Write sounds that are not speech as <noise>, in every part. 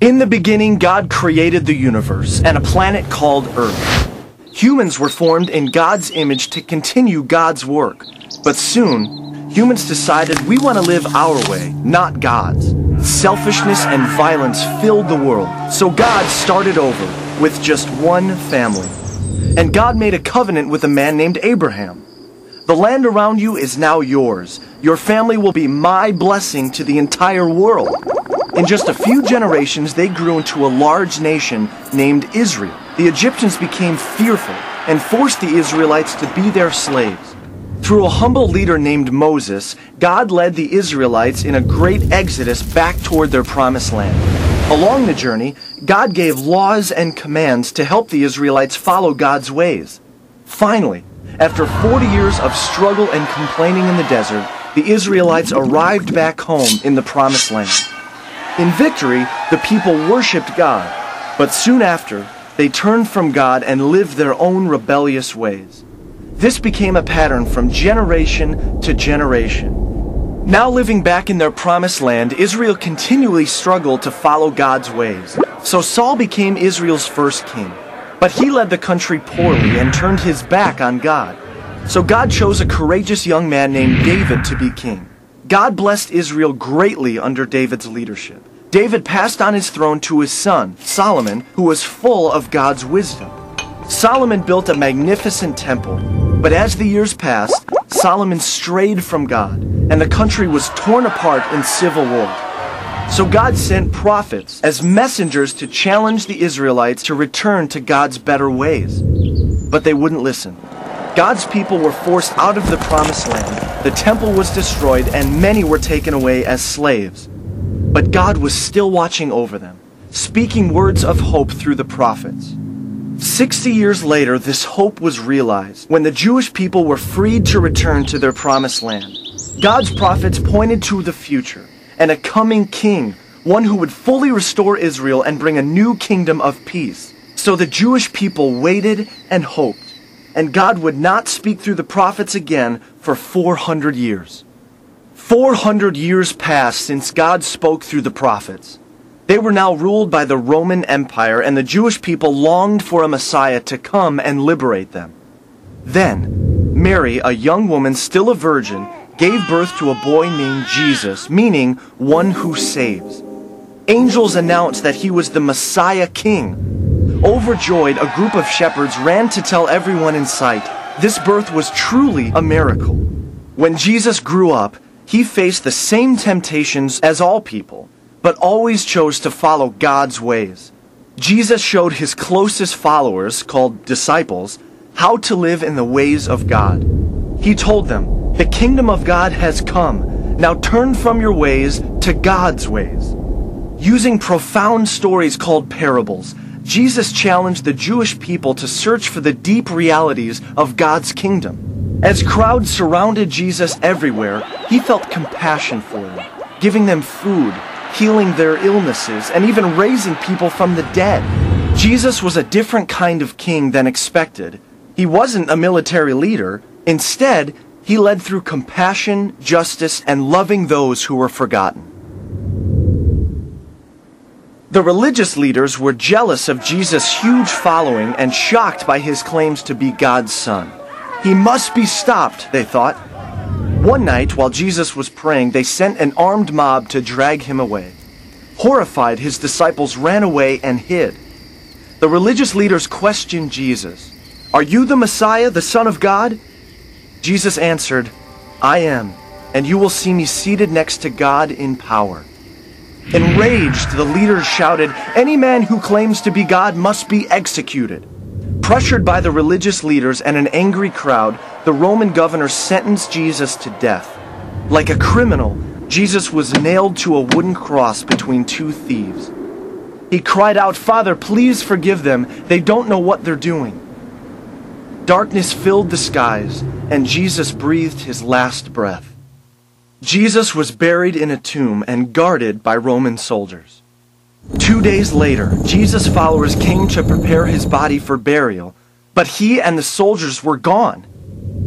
In the beginning, God created the universe and a planet called Earth. Humans were formed in God's image to continue God's work. But soon, humans decided we want to live our way, not God's. Selfishness and violence filled the world, so God started over with just one family. And God made a covenant with a man named Abraham. The land around you is now yours. Your family will be my blessing to the entire world. In just a few generations, they grew into a large nation named Israel. The Egyptians became fearful and forced the Israelites to be their slaves. Through a humble leader named Moses, God led the Israelites in a great exodus back toward their promised land. Along the journey, God gave laws and commands to help the Israelites follow God's ways. Finally, after 40 years of struggle and complaining in the desert, the Israelites arrived back home in the promised land. In victory, the people worshiped God, but soon after, they turned from God and lived their own rebellious ways. This became a pattern from generation to generation. Now living back in their promised land, Israel continually struggled to follow God's ways. So Saul became Israel's first king. But he led the country poorly and turned his back on God. So God chose a courageous young man named David to be king. God blessed Israel greatly under David's leadership. David passed on his throne to his son, Solomon, who was full of God's wisdom. Solomon built a magnificent temple, but as the years passed, Solomon strayed from God, and the country was torn apart in civil war. So God sent prophets as messengers to challenge the Israelites to return to God's better ways. But they wouldn't listen. God's people were forced out of the promised land, the temple was destroyed, and many were taken away as slaves. But God was still watching over them, speaking words of hope through the prophets. Sixty years later, this hope was realized when the Jewish people were freed to return to their promised land. God's prophets pointed to the future and a coming king, one who would fully restore Israel and bring a new kingdom of peace. So the Jewish people waited and hoped, and God would not speak through the prophets again for 400 years. 400 years passed since God spoke through the prophets. They were now ruled by the Roman Empire, and the Jewish people longed for a Messiah to come and liberate them. Then, Mary, a young woman still a virgin, gave birth to a boy named Jesus, meaning one who saves. Angels announced that he was the Messiah King. Overjoyed, a group of shepherds ran to tell everyone in sight this birth was truly a miracle. When Jesus grew up, he faced the same temptations as all people, but always chose to follow God's ways. Jesus showed his closest followers, called disciples, how to live in the ways of God. He told them, The kingdom of God has come. Now turn from your ways to God's ways. Using profound stories called parables, Jesus challenged the Jewish people to search for the deep realities of God's kingdom. As crowds surrounded Jesus everywhere, he felt compassion for them, giving them food, healing their illnesses, and even raising people from the dead. Jesus was a different kind of king than expected. He wasn't a military leader. Instead, he led through compassion, justice, and loving those who were forgotten. The religious leaders were jealous of Jesus' huge following and shocked by his claims to be God's son. He must be stopped, they thought. One night, while Jesus was praying, they sent an armed mob to drag him away. Horrified, his disciples ran away and hid. The religious leaders questioned Jesus Are you the Messiah, the Son of God? Jesus answered, I am, and you will see me seated next to God in power. Enraged, the leaders shouted, Any man who claims to be God must be executed. Pressured by the religious leaders and an angry crowd, the Roman governor sentenced Jesus to death. Like a criminal, Jesus was nailed to a wooden cross between two thieves. He cried out, Father, please forgive them. They don't know what they're doing. Darkness filled the skies, and Jesus breathed his last breath. Jesus was buried in a tomb and guarded by Roman soldiers. Two days later, Jesus' followers came to prepare his body for burial, but he and the soldiers were gone.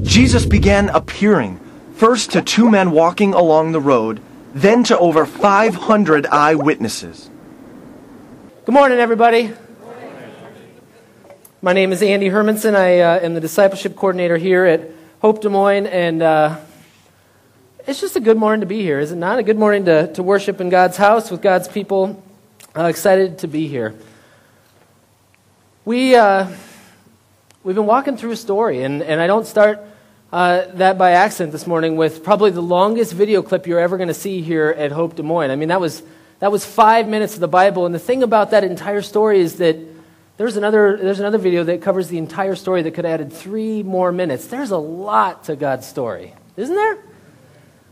Jesus began appearing, first to two men walking along the road, then to over 500 eyewitnesses. Good morning, everybody. My name is Andy Hermanson. I uh, am the discipleship coordinator here at Hope Des Moines, and uh, it's just a good morning to be here, is it not? A good morning to, to worship in God's house with God's people. Uh, excited to be here. We, uh, we've been walking through a story, and, and I don't start uh, that by accident this morning with probably the longest video clip you're ever going to see here at Hope Des Moines. I mean, that was that was five minutes of the Bible. And the thing about that entire story is that there's another, there's another video that covers the entire story that could have added three more minutes. There's a lot to God's story, isn't there?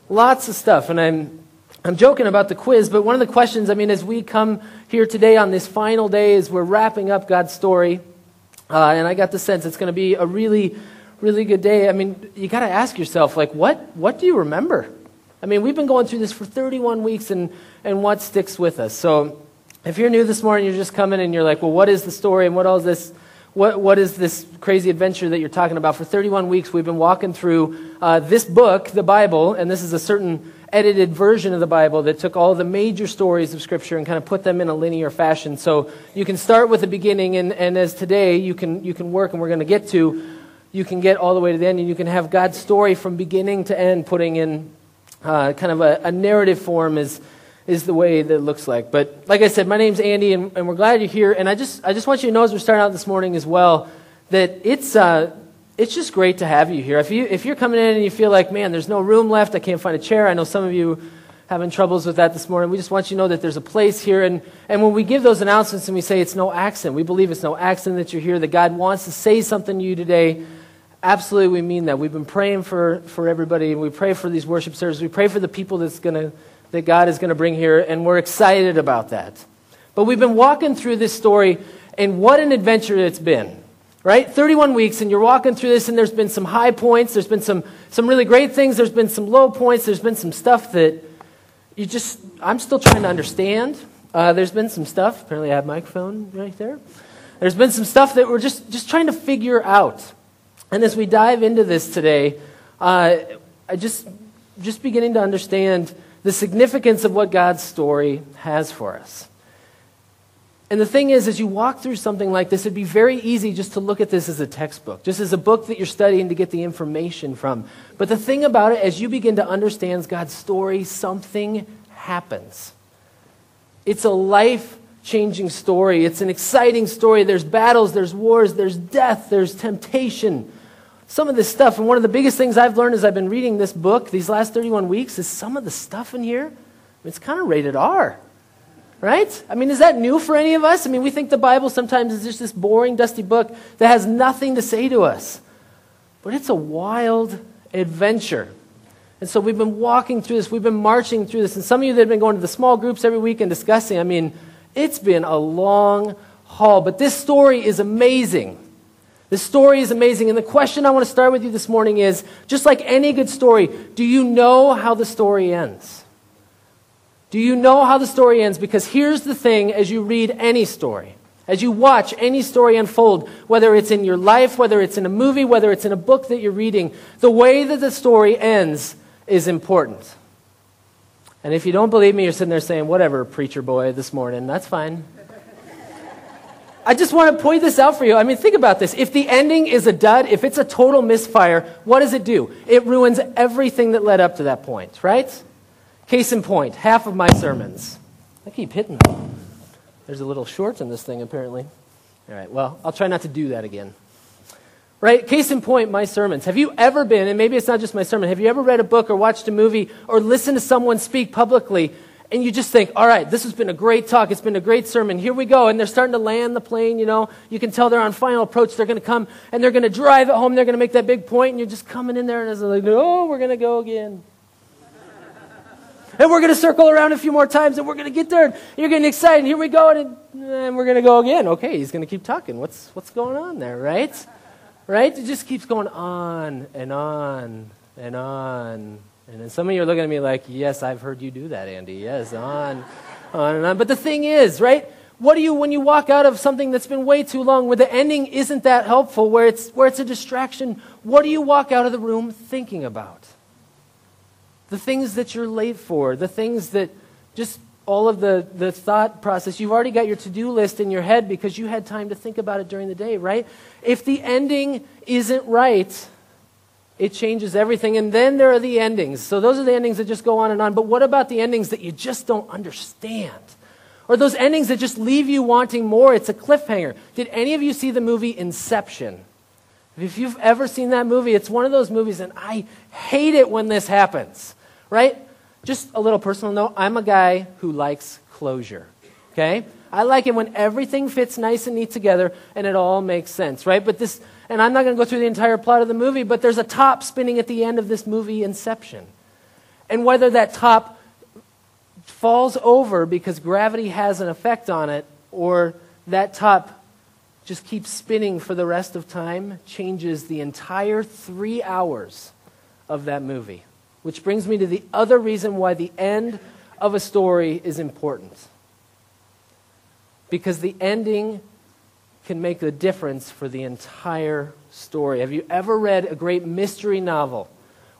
Lots of stuff. And I'm, I'm joking about the quiz, but one of the questions, I mean, as we come here today on this final day, as we're wrapping up God's story, uh, and I got the sense it's going to be a really, really good day. I mean, you got to ask yourself, like, what, what do you remember? I mean, we've been going through this for 31 weeks, and, and what sticks with us? So, if you're new this morning, you're just coming and you're like, well, what is the story and what all is this? What, what is this crazy adventure that you're talking about? For 31 weeks, we've been walking through uh, this book, the Bible, and this is a certain edited version of the Bible that took all the major stories of Scripture and kind of put them in a linear fashion. So you can start with the beginning, and, and as today you can, you can work, and we're going to get to, you can get all the way to the end, and you can have God's story from beginning to end, putting in uh, kind of a, a, narrative form is, is the way that it looks like. But like I said, my name's Andy, and, and, we're glad you're here. And I just, I just want you to know as we're starting out this morning as well that it's, uh, it's just great to have you here. If, you, if you're coming in and you feel like, man, there's no room left, I can't find a chair, I know some of you having troubles with that this morning. We just want you to know that there's a place here. And, and when we give those announcements and we say it's no accident, we believe it's no accident that you're here, that God wants to say something to you today absolutely we mean that. We've been praying for, for everybody, and we pray for these worship services. We pray for the people that's gonna, that God is going to bring here, and we're excited about that. But we've been walking through this story, and what an adventure it's been. Right? 31 weeks, and you're walking through this, and there's been some high points, there's been some, some really great things, there's been some low points, there's been some stuff that you just, I'm still trying to understand. Uh, there's been some stuff, apparently I have microphone right there. There's been some stuff that we're just, just trying to figure out. And as we dive into this today, uh, I just, just beginning to understand the significance of what God's story has for us. And the thing is, as you walk through something like this, it'd be very easy just to look at this as a textbook, just as a book that you're studying to get the information from. But the thing about it, as you begin to understand God's story, something happens. It's a life changing story, it's an exciting story. There's battles, there's wars, there's death, there's temptation some of this stuff, and one of the biggest things I've learned as I've been reading this book these last 31 weeks is some of the stuff in here, it's kind of rated R. Right? I mean, is that new for any of us? I mean, we think the Bible sometimes is just this boring, dusty book that has nothing to say to us. But it's a wild adventure. And so we've been walking through this, we've been marching through this. And some of you that have been going to the small groups every week and discussing, I mean, it's been a long haul. But this story is amazing. The story is amazing. And the question I want to start with you this morning is just like any good story, do you know how the story ends? Do you know how the story ends? Because here's the thing as you read any story, as you watch any story unfold, whether it's in your life, whether it's in a movie, whether it's in a book that you're reading, the way that the story ends is important. And if you don't believe me, you're sitting there saying, whatever, preacher boy, this morning. That's fine. I just want to point this out for you. I mean, think about this. If the ending is a dud, if it's a total misfire, what does it do? It ruins everything that led up to that point, right? Case in point, half of my sermons. I keep hitting them. There's a little short in this thing, apparently. All right, well, I'll try not to do that again. Right? Case in point, my sermons. Have you ever been, and maybe it's not just my sermon, have you ever read a book or watched a movie or listened to someone speak publicly and you just think, all right, this has been a great talk. It's been a great sermon. Here we go. And they're starting to land the plane, you know. You can tell they're on final approach. They're going to come and they're going to drive it home. They're going to make that big point, and you're just coming in there and it's like, oh, we're going to go again. and we're going to circle around a few more times and we're going to get there. And you're getting excited. Here we go. And, and we're going to go again. Okay, he's going to keep talking. What's, what's going on there, right? Right? It just keeps going on and on and on and then some of you are looking at me like, yes, I've heard you do that, Andy. Yes, on, on and on. But the thing is, right? What do you, when you walk out of something that's been way too long, where the ending isn't that helpful, where it's, where it's a distraction, what do you walk out of the room thinking about? The things that you're late for, the things that just all of the, the thought process. You've already got your to do list in your head because you had time to think about it during the day, right? If the ending isn't right, it changes everything. And then there are the endings. So those are the endings that just go on and on. But what about the endings that you just don't understand? Or those endings that just leave you wanting more? It's a cliffhanger. Did any of you see the movie Inception? If you've ever seen that movie, it's one of those movies, and I hate it when this happens, right? Just a little personal note I'm a guy who likes closure, okay? I like it when everything fits nice and neat together and it all makes sense, right? But this, and I'm not going to go through the entire plot of the movie, but there's a top spinning at the end of this movie, Inception. And whether that top falls over because gravity has an effect on it or that top just keeps spinning for the rest of time changes the entire three hours of that movie. Which brings me to the other reason why the end of a story is important. Because the ending can make the difference for the entire story. Have you ever read a great mystery novel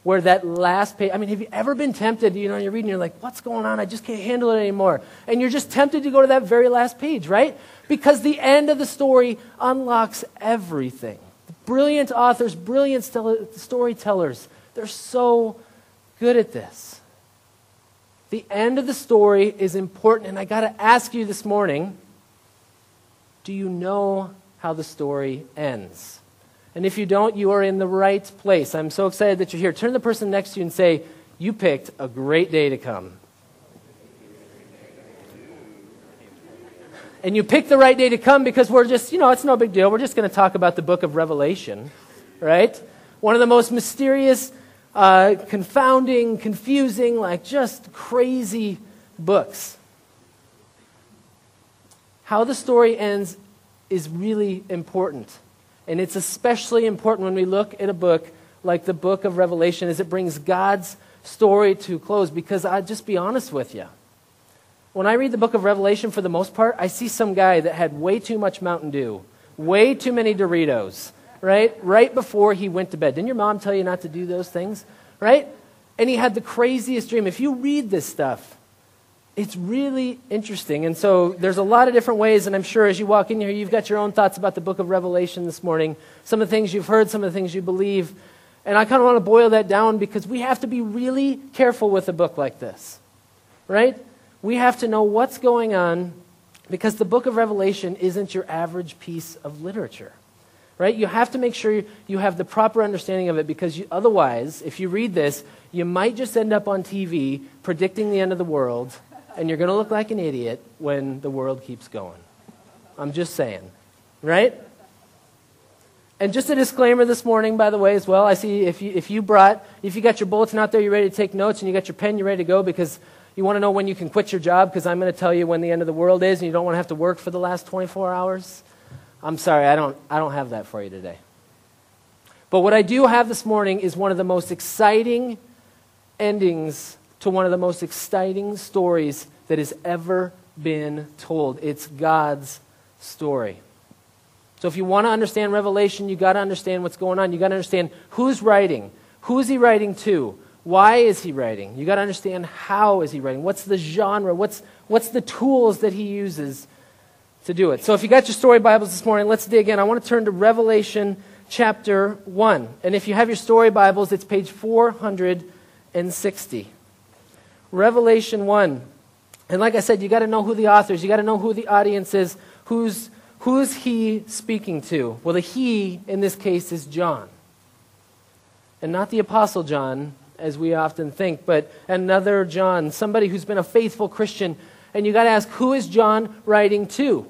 where that last page, I mean, have you ever been tempted, you know, you're reading, you're like, what's going on? I just can't handle it anymore. And you're just tempted to go to that very last page, right? Because the end of the story unlocks everything. Brilliant authors, brilliant storytellers, they're so good at this. The end of the story is important, and I got to ask you this morning do you know how the story ends? And if you don't, you are in the right place. I'm so excited that you're here. Turn to the person next to you and say, You picked a great day to come. And you picked the right day to come because we're just, you know, it's no big deal. We're just going to talk about the book of Revelation, right? One of the most mysterious uh, confounding, confusing, like just crazy books. How the story ends is really important. And it's especially important when we look at a book like the book of Revelation as it brings God's story to close. Because I'll just be honest with you. When I read the book of Revelation, for the most part, I see some guy that had way too much Mountain Dew, way too many Doritos, right? Right before he went to bed. Didn't your mom tell you not to do those things? Right? And he had the craziest dream. If you read this stuff, it's really interesting. And so there's a lot of different ways, and I'm sure as you walk in here, you've got your own thoughts about the book of Revelation this morning. Some of the things you've heard, some of the things you believe. And I kind of want to boil that down because we have to be really careful with a book like this. Right? We have to know what's going on because the book of Revelation isn't your average piece of literature right? You have to make sure you have the proper understanding of it because you, otherwise, if you read this, you might just end up on TV predicting the end of the world, and you're going to look like an idiot when the world keeps going. I'm just saying, right? And just a disclaimer this morning, by the way, as well. I see if you, if you brought, if you got your bulletin out there, you're ready to take notes, and you got your pen, you're ready to go because you want to know when you can quit your job because I'm going to tell you when the end of the world is, and you don't want to have to work for the last 24 hours. I'm sorry, I don't, I don't have that for you today. But what I do have this morning is one of the most exciting endings to one of the most exciting stories that has ever been told. It's God's story. So if you want to understand Revelation, you've got to understand what's going on. You've got to understand who's writing, who is he writing to, why is he writing. You've got to understand how is he writing, what's the genre, what's, what's the tools that he uses to do it. So if you got your story Bibles this morning, let's dig in. I want to turn to Revelation chapter 1. And if you have your story Bibles, it's page 460. Revelation 1. And like I said, you got to know who the author is. You got to know who the audience is. Who's, who's he speaking to? Well, the he in this case is John. And not the Apostle John, as we often think, but another John, somebody who's been a faithful Christian and you got to ask, who is John writing to?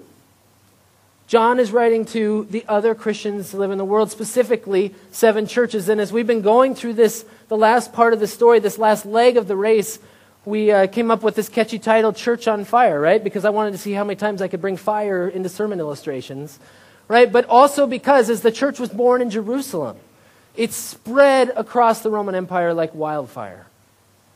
John is writing to the other Christians that live in the world, specifically seven churches. And as we've been going through this, the last part of the story, this last leg of the race, we uh, came up with this catchy title, Church on Fire, right? Because I wanted to see how many times I could bring fire into sermon illustrations, right? But also because as the church was born in Jerusalem, it spread across the Roman Empire like wildfire.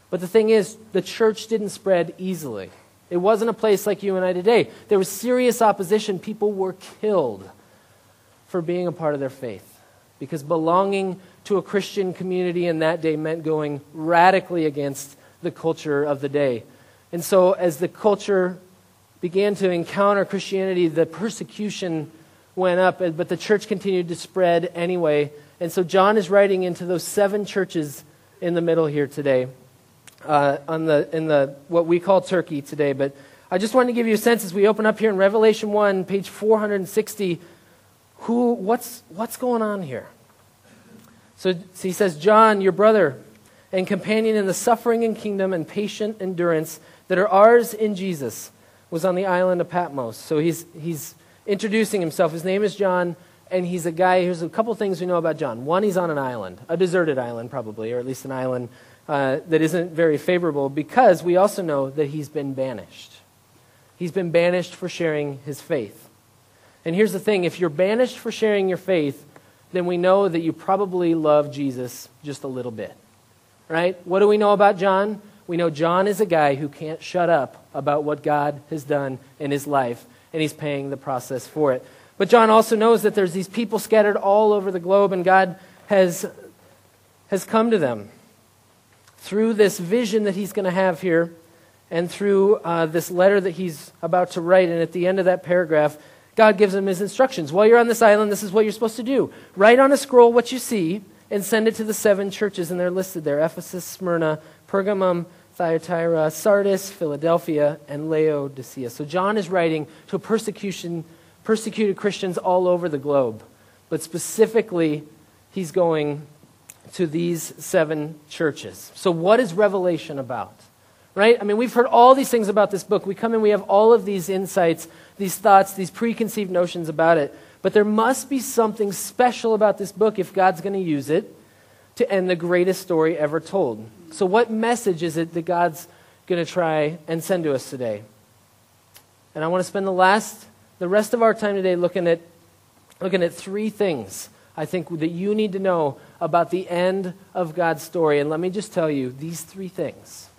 But the thing is, the church didn't spread easily. It wasn't a place like you and I today. There was serious opposition. People were killed for being a part of their faith because belonging to a Christian community in that day meant going radically against the culture of the day. And so, as the culture began to encounter Christianity, the persecution went up, but the church continued to spread anyway. And so, John is writing into those seven churches in the middle here today, uh, on the, in the, what we call Turkey today. But I just wanted to give you a sense as we open up here in Revelation 1, page 460, who, what's, what's going on here? So, so he says, John, your brother and companion in the suffering and kingdom and patient endurance that are ours in Jesus, was on the island of Patmos. So he's, he's introducing himself. His name is John, and he's a guy. Here's a couple things we know about John. One, he's on an island, a deserted island, probably, or at least an island uh, that isn't very favorable, because we also know that he's been banished. He's been banished for sharing his faith. And here's the thing if you're banished for sharing your faith, then we know that you probably love Jesus just a little bit. Right? What do we know about John? We know John is a guy who can't shut up about what God has done in his life, and he's paying the process for it. But John also knows that there's these people scattered all over the globe, and God has, has come to them through this vision that he's going to have here and through uh, this letter that he's about to write. And at the end of that paragraph, God gives him his instructions. While you're on this island, this is what you're supposed to do write on a scroll what you see and send it to the seven churches, and they're listed there Ephesus, Smyrna, Pergamum, Thyatira, Sardis, Philadelphia, and Laodicea. So John is writing to persecution, persecuted Christians all over the globe. But specifically, he's going to these seven churches. So, what is Revelation about? Right? I mean, we've heard all these things about this book. We come in, we have all of these insights, these thoughts, these preconceived notions about it. But there must be something special about this book if God's going to use it to end the greatest story ever told. So, what message is it that God's going to try and send to us today? And I want to spend the last, the rest of our time today looking at, looking at three things I think that you need to know about the end of God's story. And let me just tell you, these three things,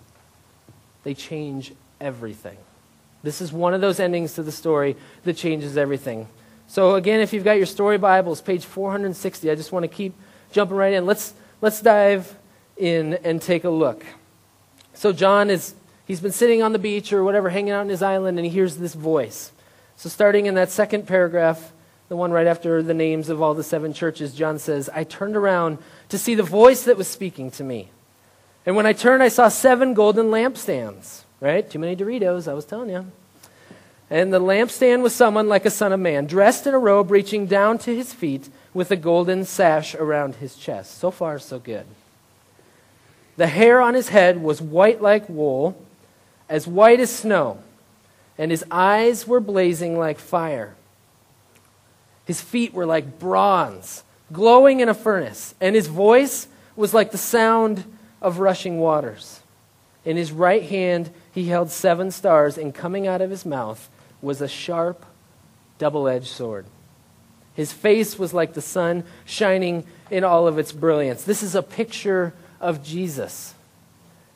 they change everything. This is one of those endings to the story that changes everything. So, again, if you've got your story Bibles, page 460, I just want to keep jumping right in. Let's Let's dive in and take a look. So, John is, he's been sitting on the beach or whatever, hanging out in his island, and he hears this voice. So, starting in that second paragraph, the one right after the names of all the seven churches, John says, I turned around to see the voice that was speaking to me. And when I turned, I saw seven golden lampstands. Right? Too many Doritos, I was telling you. And the lampstand was someone like a son of man, dressed in a robe reaching down to his feet with a golden sash around his chest. So far, so good. The hair on his head was white like wool, as white as snow, and his eyes were blazing like fire. His feet were like bronze, glowing in a furnace, and his voice was like the sound of rushing waters. In his right hand he held seven stars, and coming out of his mouth was a sharp, double edged sword. His face was like the sun shining in all of its brilliance. This is a picture of Jesus.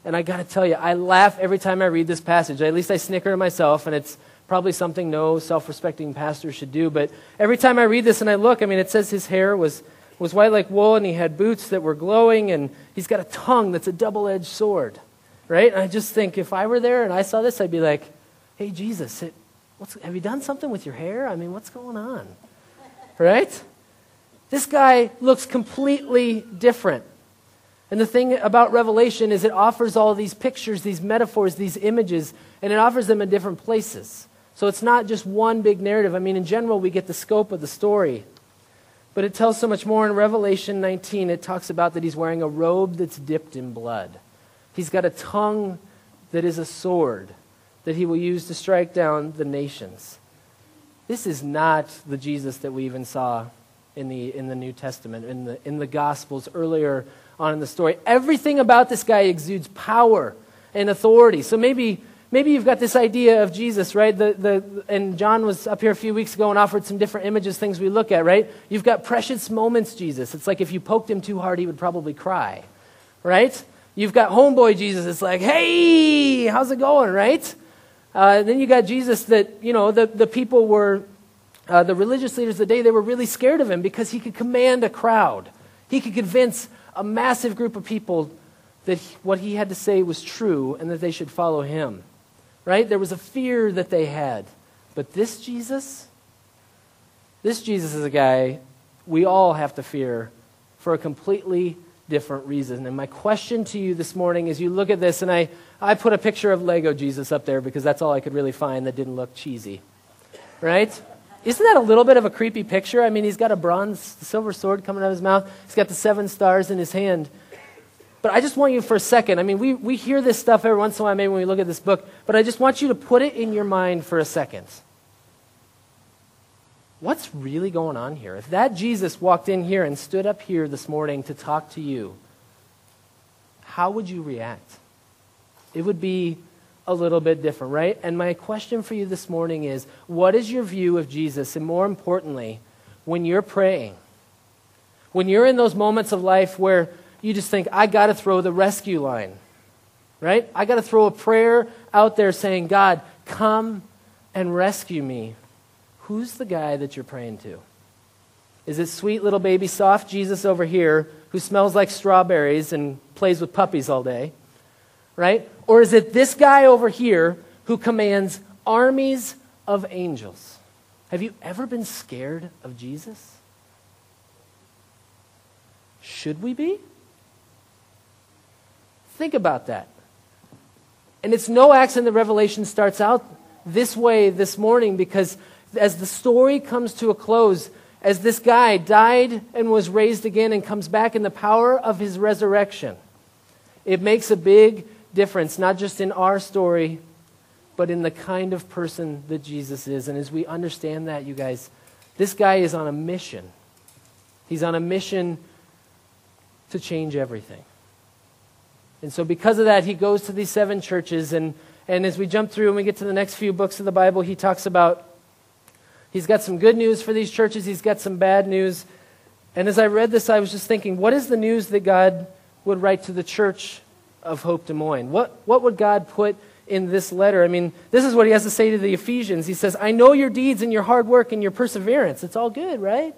And I got to tell you, I laugh every time I read this passage. At least I snicker to myself, and it's probably something no self respecting pastor should do. But every time I read this and I look, I mean, it says his hair was, was white like wool, and he had boots that were glowing, and he's got a tongue that's a double edged sword. Right? And I just think if I were there and I saw this, I'd be like, hey, Jesus, it, have you done something with your hair? I mean, what's going on? right? This guy looks completely different. And the thing about Revelation is it offers all these pictures, these metaphors, these images, and it offers them in different places. So it's not just one big narrative. I mean, in general, we get the scope of the story. But it tells so much more. In Revelation 19, it talks about that he's wearing a robe that's dipped in blood. He's got a tongue that is a sword that he will use to strike down the nations. This is not the Jesus that we even saw in the, in the New Testament, in the, in the Gospels earlier on in the story. Everything about this guy exudes power and authority. So maybe, maybe you've got this idea of Jesus, right? The, the, and John was up here a few weeks ago and offered some different images, things we look at, right? You've got precious moments, Jesus. It's like if you poked him too hard, he would probably cry, right? You've got homeboy Jesus. It's like, hey, how's it going, right? Uh, then you got Jesus that, you know, the, the people were, uh, the religious leaders of the day, they were really scared of him because he could command a crowd. He could convince a massive group of people that he, what he had to say was true and that they should follow him. right? There was a fear that they had. But this Jesus, this Jesus is a guy we all have to fear for a completely different reason. And my question to you this morning is you look at this, and I, I put a picture of Lego Jesus up there because that's all I could really find that didn't look cheesy. Right? Isn't that a little bit of a creepy picture? I mean, he's got a bronze silver sword coming out of his mouth, he's got the seven stars in his hand. But I just want you for a second. I mean, we, we hear this stuff every once in a while, maybe when we look at this book, but I just want you to put it in your mind for a second. What's really going on here? If that Jesus walked in here and stood up here this morning to talk to you, how would you react? It would be a little bit different, right? And my question for you this morning is what is your view of Jesus? And more importantly, when you're praying, when you're in those moments of life where you just think, I got to throw the rescue line, right? I got to throw a prayer out there saying, God, come and rescue me. Who's the guy that you're praying to? Is it sweet little baby soft Jesus over here who smells like strawberries and plays with puppies all day? Right? Or is it this guy over here who commands armies of angels? Have you ever been scared of Jesus? Should we be? Think about that. And it's no accident that Revelation starts out this way this morning because as the story comes to a close, as this guy died and was raised again and comes back in the power of his resurrection, it makes a big difference, not just in our story, but in the kind of person that Jesus is. And as we understand that, you guys, this guy is on a mission. He's on a mission to change everything. And so, because of that, he goes to these seven churches. And, and as we jump through and we get to the next few books of the Bible, he talks about he's got some good news for these churches, he's got some bad news. And as I read this, I was just thinking, what is the news that God would write to the church of Hope Des Moines? What, what would God put in this letter? I mean, this is what he has to say to the Ephesians. He says, I know your deeds and your hard work and your perseverance. It's all good, right?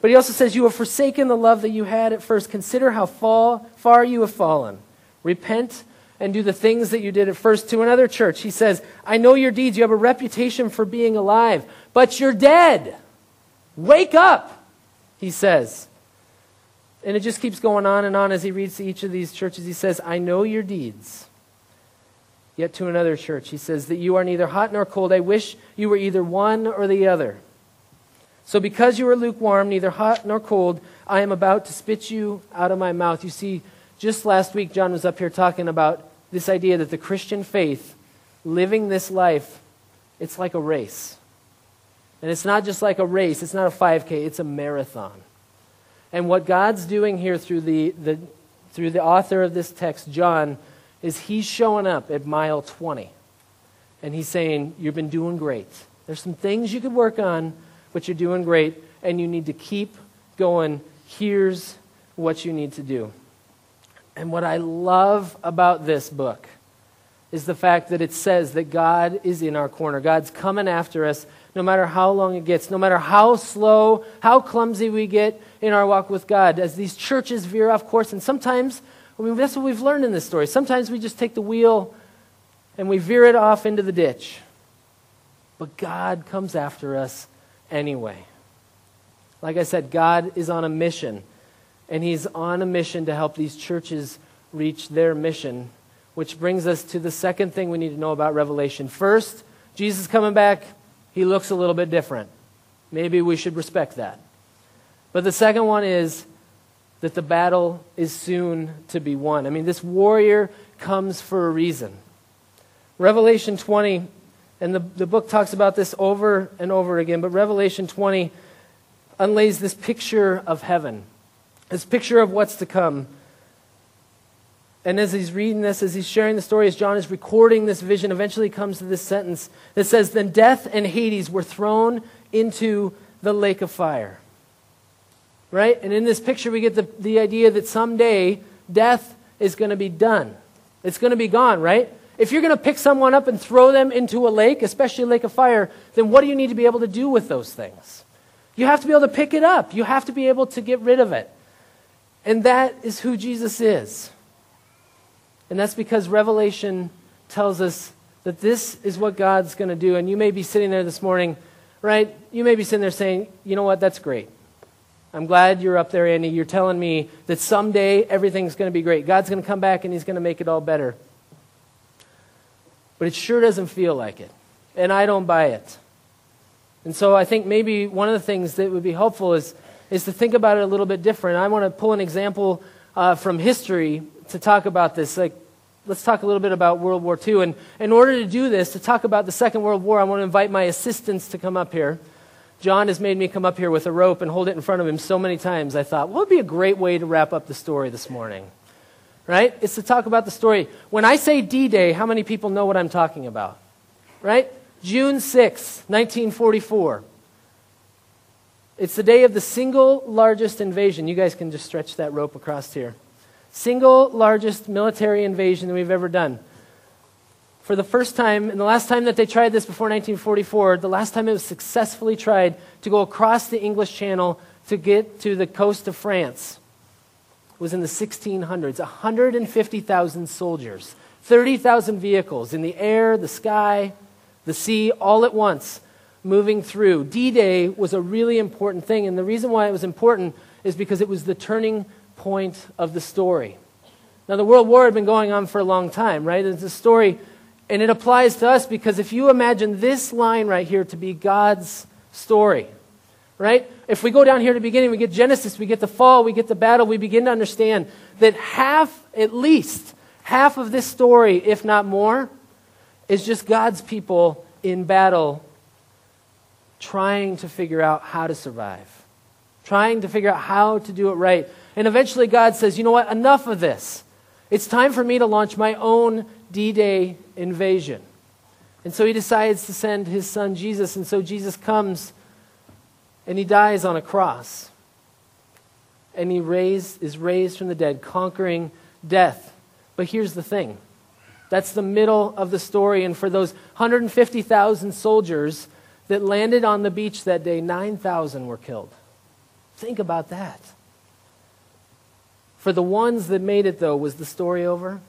But he also says, You have forsaken the love that you had at first. Consider how fall, far you have fallen. Repent and do the things that you did at first to another church. He says, I know your deeds. You have a reputation for being alive, but you're dead. Wake up, he says. And it just keeps going on and on as he reads to each of these churches. He says, I know your deeds. Yet to another church, he says, that you are neither hot nor cold. I wish you were either one or the other. So, because you are lukewarm, neither hot nor cold, I am about to spit you out of my mouth. You see, just last week, John was up here talking about this idea that the Christian faith, living this life, it's like a race. And it's not just like a race, it's not a 5K, it's a marathon. And what God's doing here through the, the, through the author of this text, John, is he's showing up at mile 20. And he's saying, You've been doing great. There's some things you could work on but you're doing great, and you need to keep going. Here's what you need to do. And what I love about this book is the fact that it says that God is in our corner. God's coming after us no matter how long it gets, no matter how slow, how clumsy we get in our walk with God. As these churches veer off course, and sometimes, I mean, that's what we've learned in this story. Sometimes we just take the wheel and we veer it off into the ditch. But God comes after us anyway. Like I said, God is on a mission, and He's on a mission to help these churches reach their mission, which brings us to the second thing we need to know about Revelation. First, Jesus coming back, He looks a little bit different. Maybe we should respect that. But the second one is that the battle is soon to be won. I mean, this warrior comes for a reason. Revelation 20 and the, the book talks about this over and over again, but Revelation 20 unlays this picture of heaven, this picture of what's to come. And as he's reading this, as he's sharing the story, as John is recording this vision, eventually comes to this sentence that says, Then death and Hades were thrown into the lake of fire. Right? And in this picture, we get the, the idea that someday death is going to be done. It's going to be gone, right? If you're going to pick someone up and throw them into a lake, especially a lake of fire, then what do you need to be able to do with those things? You have to be able to pick it up. You have to be able to get rid of it. And that is who Jesus is. And that's because Revelation tells us that this is what God's going to do. And you may be sitting there this morning, right? You may be sitting there saying, you know what, that's great. I'm glad you're up there, Andy. You're telling me that someday everything's going to be great. God's going to come back and he's going to make it all better. But it sure doesn't feel like it. And I don't buy it. And so I think maybe one of the things that would be helpful is, is to think about it a little bit different. I want to pull an example uh, from history to talk about this. Like, let's talk a little bit about World War II. And in order to do this, to talk about the Second World War, I want to invite my assistants to come up here. John has made me come up here with a rope and hold it in front of him so many times. I thought, what would be a great way to wrap up the story this morning? Right? It's to talk about the story. When I say D Day, how many people know what I'm talking about? Right? June 6, 1944. It's the day of the single largest invasion. You guys can just stretch that rope across here. Single largest military invasion that we've ever done. For the first time, and the last time that they tried this before 1944, the last time it was successfully tried to go across the English Channel to get to the coast of France was in the 1600s. 150,000 soldiers, 30,000 vehicles in the air, the sky, the sea, all at once moving through. D Day was a really important thing, and the reason why it was important is because it was the turning point of the story. Now, the World War had been going on for a long time, right? It's a story, and it applies to us because if you imagine this line right here to be God's story, right? If we go down here to the beginning, we get Genesis, we get the fall, we get the battle, we begin to understand that half, at least, half of this story, if not more, is just God's people in battle trying to figure out how to survive, trying to figure out how to do it right. And eventually God says, you know what, enough of this. It's time for me to launch my own D Day invasion. And so he decides to send his son Jesus. And so Jesus comes and he dies on a cross. And he raised, is raised from the dead, conquering death. But here's the thing that's the middle of the story. And for those 150,000 soldiers, that landed on the beach that day, 9,000 were killed. Think about that. For the ones that made it, though, was the story over?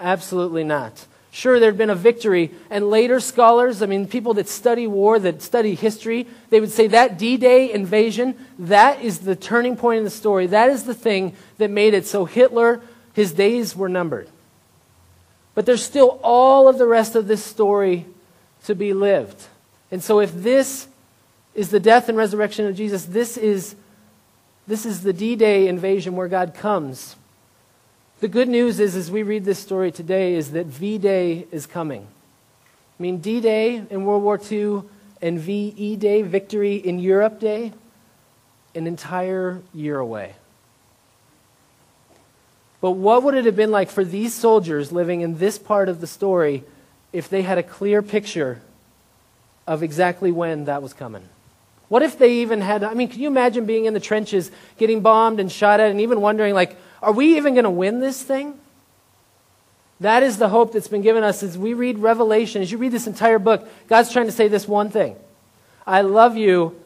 Absolutely not. Sure, there'd been a victory, and later scholars, I mean, people that study war, that study history, they would say that D Day invasion, that is the turning point in the story. That is the thing that made it so Hitler, his days were numbered. But there's still all of the rest of this story to be lived. And so, if this is the death and resurrection of Jesus, this is, this is the D Day invasion where God comes. The good news is, as we read this story today, is that V Day is coming. I mean, D Day in World War II and VE Day, Victory in Europe Day, an entire year away. But what would it have been like for these soldiers living in this part of the story if they had a clear picture of exactly when that was coming. What if they even had, I mean, can you imagine being in the trenches, getting bombed and shot at, and even wondering, like, are we even going to win this thing? That is the hope that's been given us as we read Revelation. As you read this entire book, God's trying to say this one thing I love you,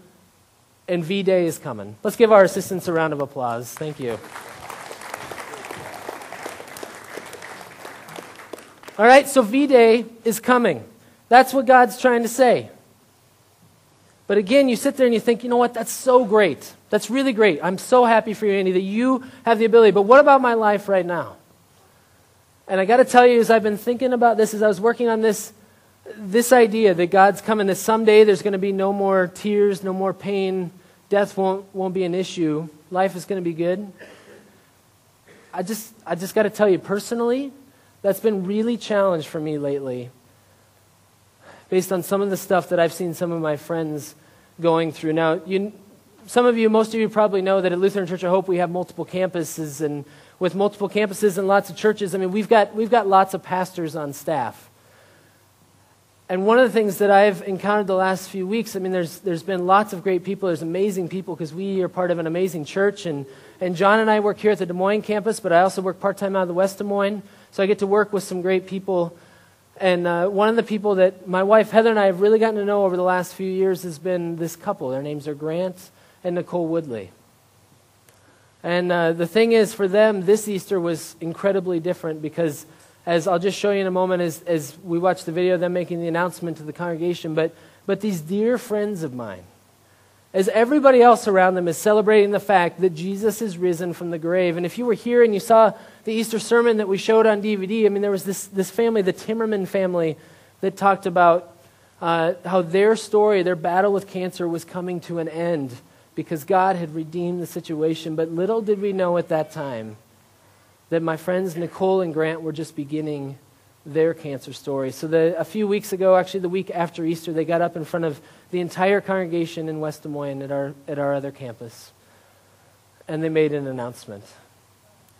and V Day is coming. Let's give our assistants a round of applause. Thank you. All right, so V Day is coming. That's what God's trying to say. But again, you sit there and you think, you know what, that's so great. That's really great. I'm so happy for you, Andy, that you have the ability. But what about my life right now? And I got to tell you, as I've been thinking about this, as I was working on this, this idea that God's coming, that someday there's going to be no more tears, no more pain, death won't, won't be an issue, life is going to be good. I just, I just got to tell you, personally, that's been really challenged for me lately based on some of the stuff that I've seen some of my friends going through. Now, you, some of you, most of you probably know that at Lutheran Church of Hope we have multiple campuses, and with multiple campuses and lots of churches, I mean, we've got, we've got lots of pastors on staff. And one of the things that I've encountered the last few weeks, I mean, there's, there's been lots of great people. There's amazing people because we are part of an amazing church. And, and John and I work here at the Des Moines campus, but I also work part time out of the West Des Moines. So I get to work with some great people and uh, one of the people that my wife Heather and I have really gotten to know over the last few years has been this couple. Their names are Grant and Nicole Woodley. And uh, the thing is, for them, this Easter was incredibly different because as I'll just show you in a moment as, as we watch the video of them making the announcement to the congregation, but, but these dear friends of mine, as everybody else around them is celebrating the fact that Jesus is risen from the grave. And if you were here and you saw the Easter sermon that we showed on DVD, I mean, there was this, this family, the Timmerman family, that talked about uh, how their story, their battle with cancer, was coming to an end because God had redeemed the situation. But little did we know at that time that my friends Nicole and Grant were just beginning their cancer story. So the, a few weeks ago, actually the week after Easter, they got up in front of the entire congregation in West Des Moines at our, at our other campus. And they made an announcement.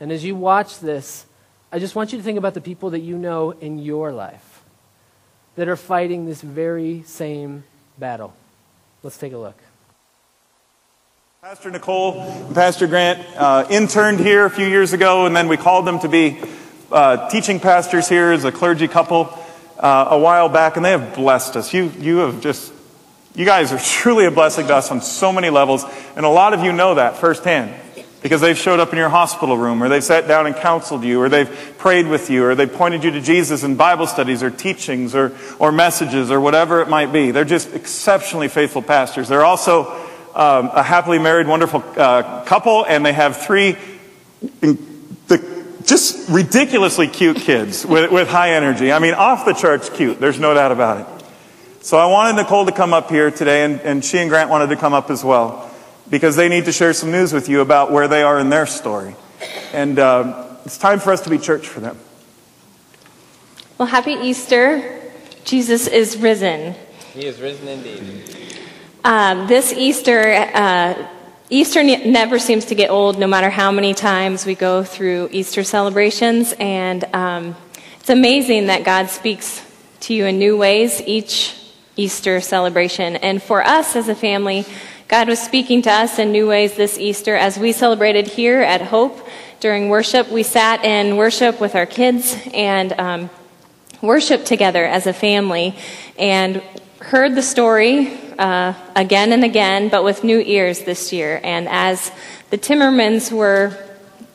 And as you watch this, I just want you to think about the people that you know in your life that are fighting this very same battle. Let's take a look. Pastor Nicole and Pastor Grant uh, interned here a few years ago, and then we called them to be uh, teaching pastors here as a clergy couple uh, a while back, and they have blessed us. You, you have just, you guys are <laughs> truly a blessing to us on so many levels, and a lot of you know that firsthand because they've showed up in your hospital room, or they've sat down and counseled you, or they've prayed with you, or they've pointed you to Jesus in Bible studies, or teachings, or, or messages, or whatever it might be. They're just exceptionally faithful pastors. They're also um, a happily married, wonderful uh, couple, and they have three the, just ridiculously cute kids with, with high energy. I mean, off the charts cute. There's no doubt about it. So I wanted Nicole to come up here today, and, and she and Grant wanted to come up as well because they need to share some news with you about where they are in their story. And uh, it's time for us to be church for them. Well, happy Easter. Jesus is risen. He is risen indeed. Um, this Easter, uh, Easter ne- never seems to get old, no matter how many times we go through Easter celebrations. And um, it's amazing that God speaks to you in new ways each Easter celebration. And for us as a family, God was speaking to us in new ways this Easter as we celebrated here at Hope during worship. We sat in worship with our kids and um, worshiped together as a family and heard the story uh, again and again, but with new ears this year. And as the Timmermans were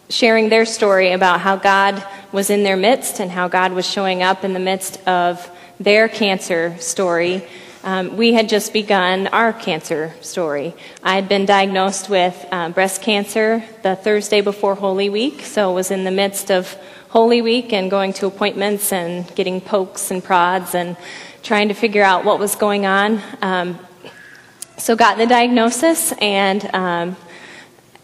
sharing their story about how God was in their midst and how God was showing up in the midst of their cancer story, um, we had just begun our cancer story. I had been diagnosed with um, breast cancer the Thursday before Holy Week, so was in the midst of Holy Week and going to appointments and getting pokes and prods and trying to figure out what was going on. Um, so got the diagnosis and um,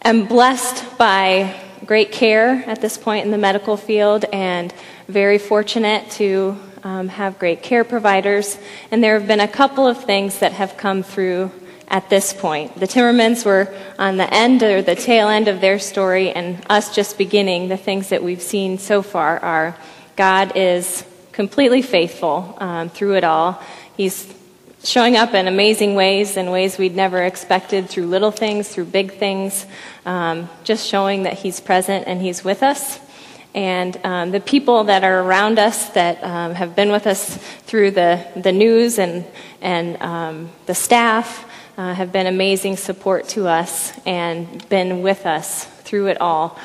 am blessed by great care at this point in the medical field and very fortunate to um, have great care providers, and there have been a couple of things that have come through at this point. The Timmermans were on the end or the tail end of their story, and us just beginning. The things that we've seen so far are God is completely faithful um, through it all. He's showing up in amazing ways, in ways we'd never expected, through little things, through big things, um, just showing that He's present and He's with us and um, the people that are around us that um, have been with us through the, the news and, and um, the staff uh, have been amazing support to us and been with us through it all.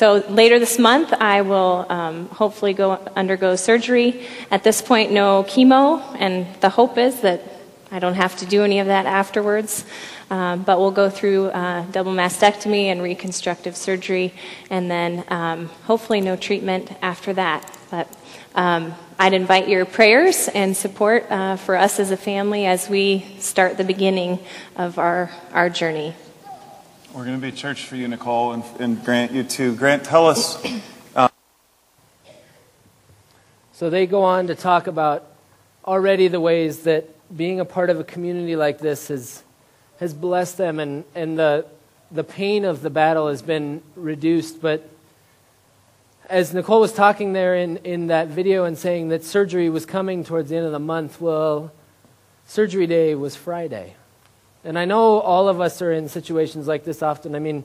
So later this month, I will um, hopefully go undergo surgery. At this point, no chemo, and the hope is that I don't have to do any of that afterwards. Um, but we'll go through uh, double mastectomy and reconstructive surgery, and then um, hopefully no treatment after that. But um, I'd invite your prayers and support uh, for us as a family as we start the beginning of our, our journey. We're going to be church for you, Nicole, and, and Grant, you too. Grant, tell us. Uh... So they go on to talk about already the ways that being a part of a community like this has has blessed them, and, and the, the pain of the battle has been reduced. But as Nicole was talking there in, in that video and saying that surgery was coming towards the end of the month, well, surgery day was Friday. And I know all of us are in situations like this often. I mean,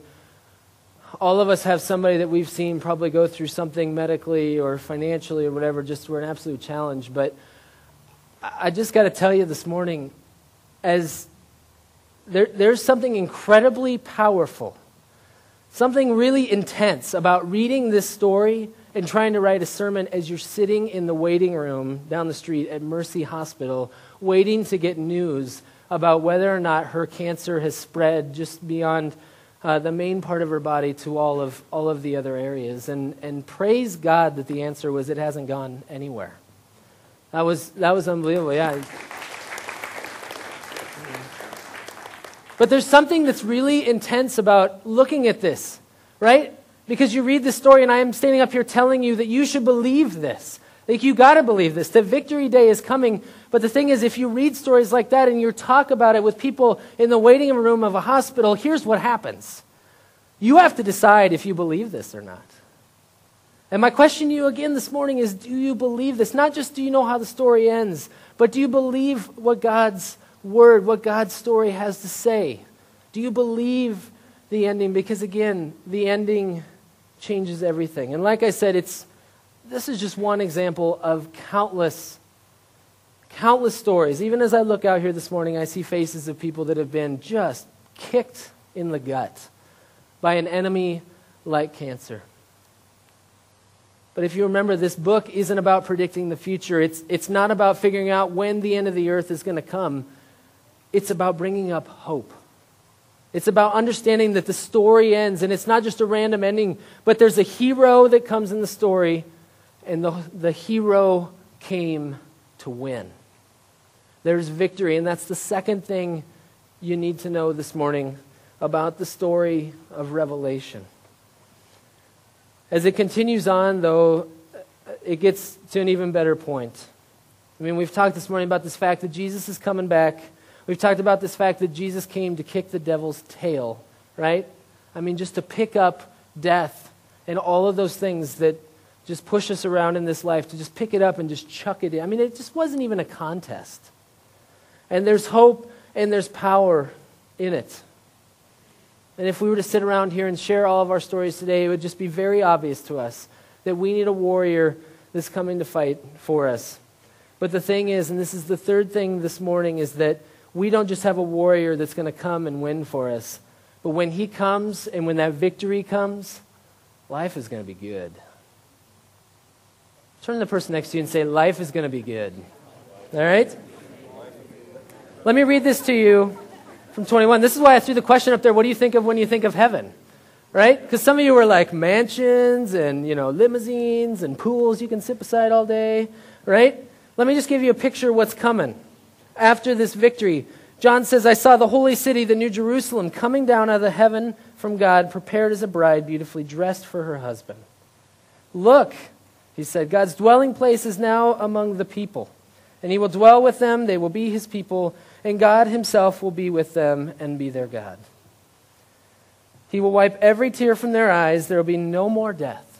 all of us have somebody that we've seen probably go through something medically or financially or whatever, just were an absolute challenge. But I just got to tell you this morning, as there, there's something incredibly powerful something really intense about reading this story and trying to write a sermon as you're sitting in the waiting room down the street at Mercy Hospital, waiting to get news about whether or not her cancer has spread just beyond uh, the main part of her body to all of, all of the other areas. And, and praise God that the answer was it hasn't gone anywhere. That was, that was unbelievable, yeah. But there's something that's really intense about looking at this, right? Because you read this story, and I am standing up here telling you that you should believe this. Like, you got to believe this, that Victory Day is coming. But the thing is, if you read stories like that and you talk about it with people in the waiting room of a hospital, here's what happens. You have to decide if you believe this or not. And my question to you again this morning is do you believe this? Not just do you know how the story ends, but do you believe what God's word, what God's story has to say? Do you believe the ending? Because again, the ending changes everything. And like I said, it's this is just one example of countless countless stories. Even as I look out here this morning, I see faces of people that have been just kicked in the gut by an enemy like cancer. But if you remember, this book isn't about predicting the future. It's, it's not about figuring out when the end of the earth is going to come. It's about bringing up hope. It's about understanding that the story ends, and it's not just a random ending, but there's a hero that comes in the story, and the, the hero came to win. There's victory, and that's the second thing you need to know this morning about the story of Revelation. As it continues on, though, it gets to an even better point. I mean, we've talked this morning about this fact that Jesus is coming back. We've talked about this fact that Jesus came to kick the devil's tail, right? I mean, just to pick up death and all of those things that just push us around in this life, to just pick it up and just chuck it in. I mean, it just wasn't even a contest. And there's hope and there's power in it. And if we were to sit around here and share all of our stories today, it would just be very obvious to us that we need a warrior that's coming to fight for us. But the thing is, and this is the third thing this morning, is that we don't just have a warrior that's going to come and win for us. But when he comes and when that victory comes, life is going to be good. Turn to the person next to you and say, Life is going to be good. All right? Let me read this to you from 21. This is why I threw the question up there what do you think of when you think of heaven? Right? Because some of you were like mansions and, you know, limousines and pools you can sit beside all day, right? Let me just give you a picture of what's coming after this victory. John says, I saw the holy city, the New Jerusalem, coming down out of the heaven from God, prepared as a bride, beautifully dressed for her husband. Look, he said, God's dwelling place is now among the people, and he will dwell with them. They will be his people, and God himself will be with them and be their God. He will wipe every tear from their eyes. There will be no more death,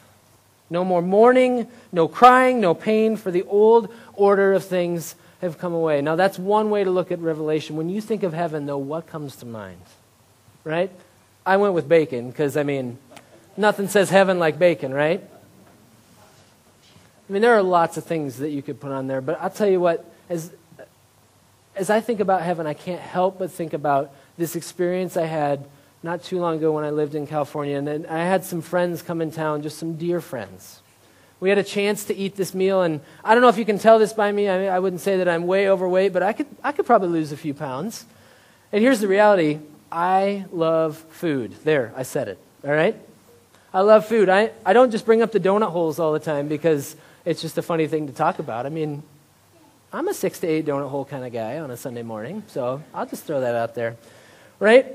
no more mourning, no crying, no pain, for the old order of things have come away. Now, that's one way to look at Revelation. When you think of heaven, though, what comes to mind? Right? I went with bacon because, I mean, nothing says heaven like bacon, right? I mean, there are lots of things that you could put on there, but I'll tell you what, as, as I think about heaven, I can't help but think about this experience I had not too long ago when I lived in California. And I had some friends come in town, just some dear friends. We had a chance to eat this meal, and I don't know if you can tell this by me. I, mean, I wouldn't say that I'm way overweight, but I could, I could probably lose a few pounds. And here's the reality I love food. There, I said it, all right? I love food. I, I don't just bring up the donut holes all the time because it's just a funny thing to talk about. I mean, I'm a six to eight donut hole kind of guy on a Sunday morning, so I'll just throw that out there, right?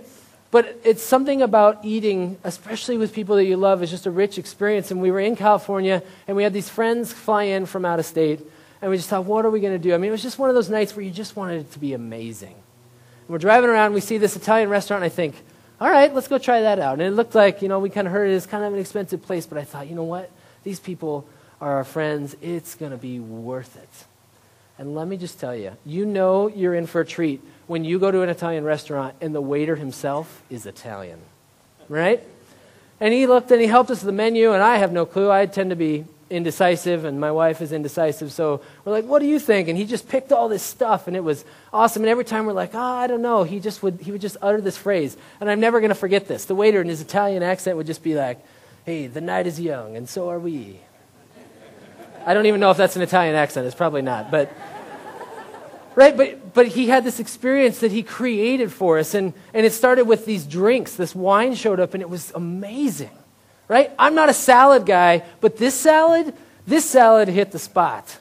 But it's something about eating, especially with people that you love, is just a rich experience. And we were in California, and we had these friends fly in from out of state, and we just thought, what are we going to do? I mean, it was just one of those nights where you just wanted it to be amazing. And we're driving around, we see this Italian restaurant, and I think, all right, let's go try that out. And it looked like, you know, we kind of heard it is kind of an expensive place, but I thought, you know what? These people are our friends. It's going to be worth it. And let me just tell you, you know you're in for a treat when you go to an Italian restaurant and the waiter himself is Italian, right? And he looked and he helped us with the menu, and I have no clue. I tend to be indecisive, and my wife is indecisive. So we're like, "What do you think?" And he just picked all this stuff, and it was awesome. And every time we're like, "Oh, I don't know," he just would he would just utter this phrase, and I'm never going to forget this. The waiter in his Italian accent would just be like, "Hey, the night is young, and so are we." I don't even know if that's an Italian accent. It's probably not, but right but but he had this experience that he created for us and and it started with these drinks. This wine showed up and it was amazing right? I'm not a salad guy but this salad this salad hit the spot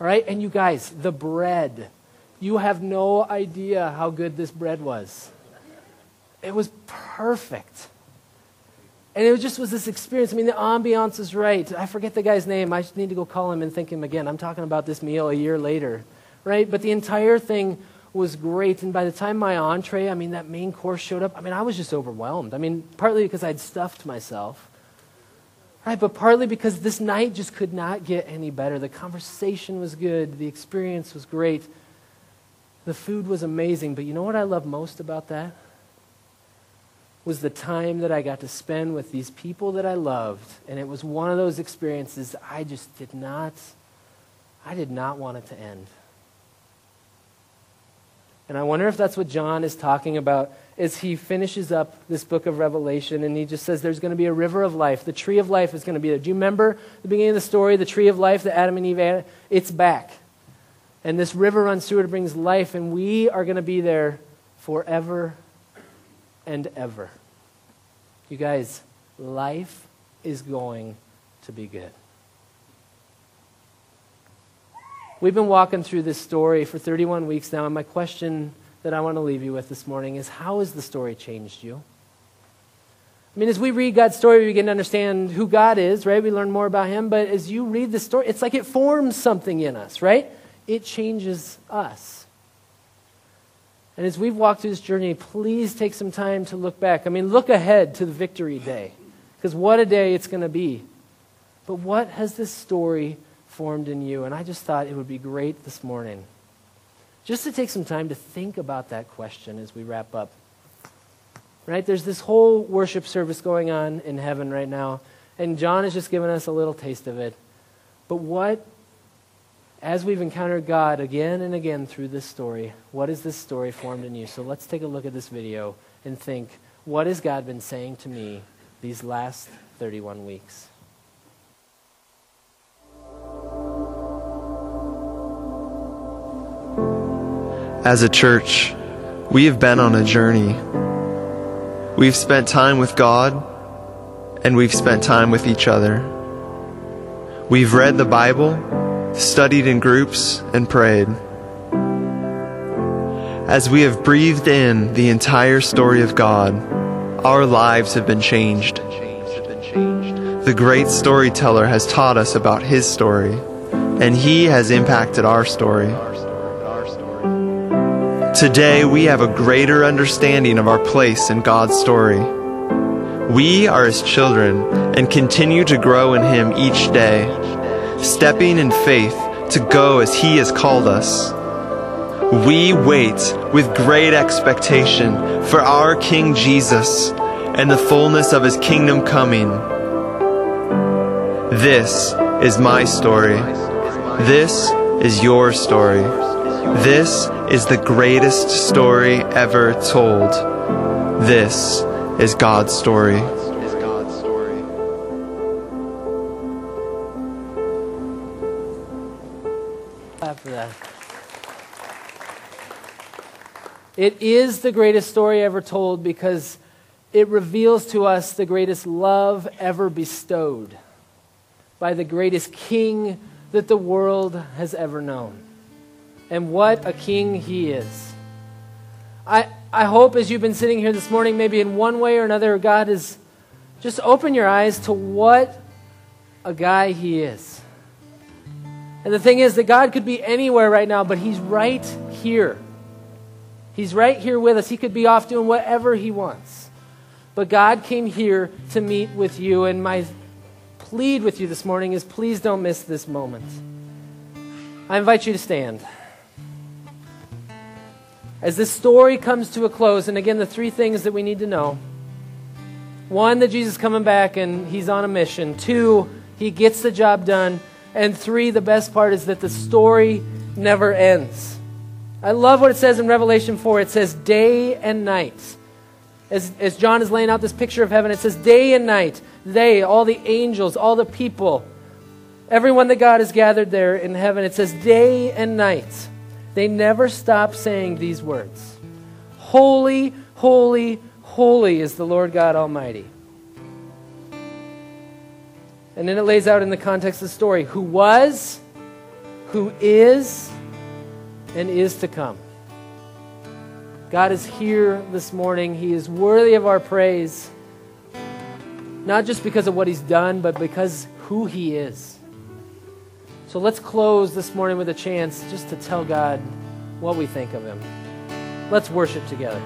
all right? And you guys the bread. You have no idea how good this bread was. It was perfect and it just was this experience. I mean, the ambiance is right. I forget the guy's name. I just need to go call him and thank him again. I'm talking about this meal a year later right? But the entire thing was great. And by the time my entree, I mean, that main course showed up, I mean, I was just overwhelmed. I mean, partly because I'd stuffed myself, right? But partly because this night just could not get any better. The conversation was good, the experience was great, the food was amazing. But you know what I love most about that? Was the time that I got to spend with these people that I loved. And it was one of those experiences I just did not, I did not want it to end. And I wonder if that's what John is talking about as he finishes up this book of Revelation and he just says there's going to be a river of life. The tree of life is going to be there. Do you remember the beginning of the story, the tree of life that Adam and Eve had? It's back. And this river runs through it, brings life, and we are going to be there forever and ever. You guys, life is going to be good. We've been walking through this story for 31 weeks now, and my question that I want to leave you with this morning is how has the story changed you? I mean, as we read God's story, we begin to understand who God is, right? We learn more about Him, but as you read the story, it's like it forms something in us, right? It changes us. And as we've walked through this journey, please take some time to look back. I mean, look ahead to the victory day, because what a day it's going to be. But what has this story formed in you. And I just thought it would be great this morning just to take some time to think about that question as we wrap up. Right? There's this whole worship service going on in heaven right now, and John has just given us a little taste of it. But what, as we've encountered God again and again through this story, what has this story formed in you? So let's take a look at this video and think what has God been saying to me these last 31 weeks? As a church, we have been on a journey. We've spent time with God and we've spent time with each other. We've read the Bible, studied in groups, and prayed. As we have breathed in the entire story of God, our lives have been changed. The great storyteller has taught us about his story, and he has impacted our story. Today, we have a greater understanding of our place in God's story. We are His children and continue to grow in Him each day, stepping in faith to go as He has called us. We wait with great expectation for our King Jesus and the fullness of His kingdom coming. This is my story. This is your story. This is the greatest story ever told. This is God's story. It is the greatest story ever told because it reveals to us the greatest love ever bestowed by the greatest king that the world has ever known and what a king he is. I, I hope as you've been sitting here this morning, maybe in one way or another, God has just opened your eyes to what a guy he is. And the thing is that God could be anywhere right now, but he's right here. He's right here with us. He could be off doing whatever he wants. But God came here to meet with you, and my plead with you this morning is please don't miss this moment. I invite you to stand. As this story comes to a close, and again, the three things that we need to know one, that Jesus is coming back and he's on a mission. Two, He gets the job done. And three, the best part is that the story never ends. I love what it says in Revelation 4. It says day and night. As, as John is laying out this picture of heaven, it says day and night. They, all the angels, all the people, everyone that God has gathered there in heaven, it says day and night. They never stop saying these words Holy, holy, holy is the Lord God Almighty. And then it lays out in the context of the story who was, who is, and is to come. God is here this morning. He is worthy of our praise, not just because of what He's done, but because who He is. So let's close this morning with a chance just to tell God what we think of Him. Let's worship together.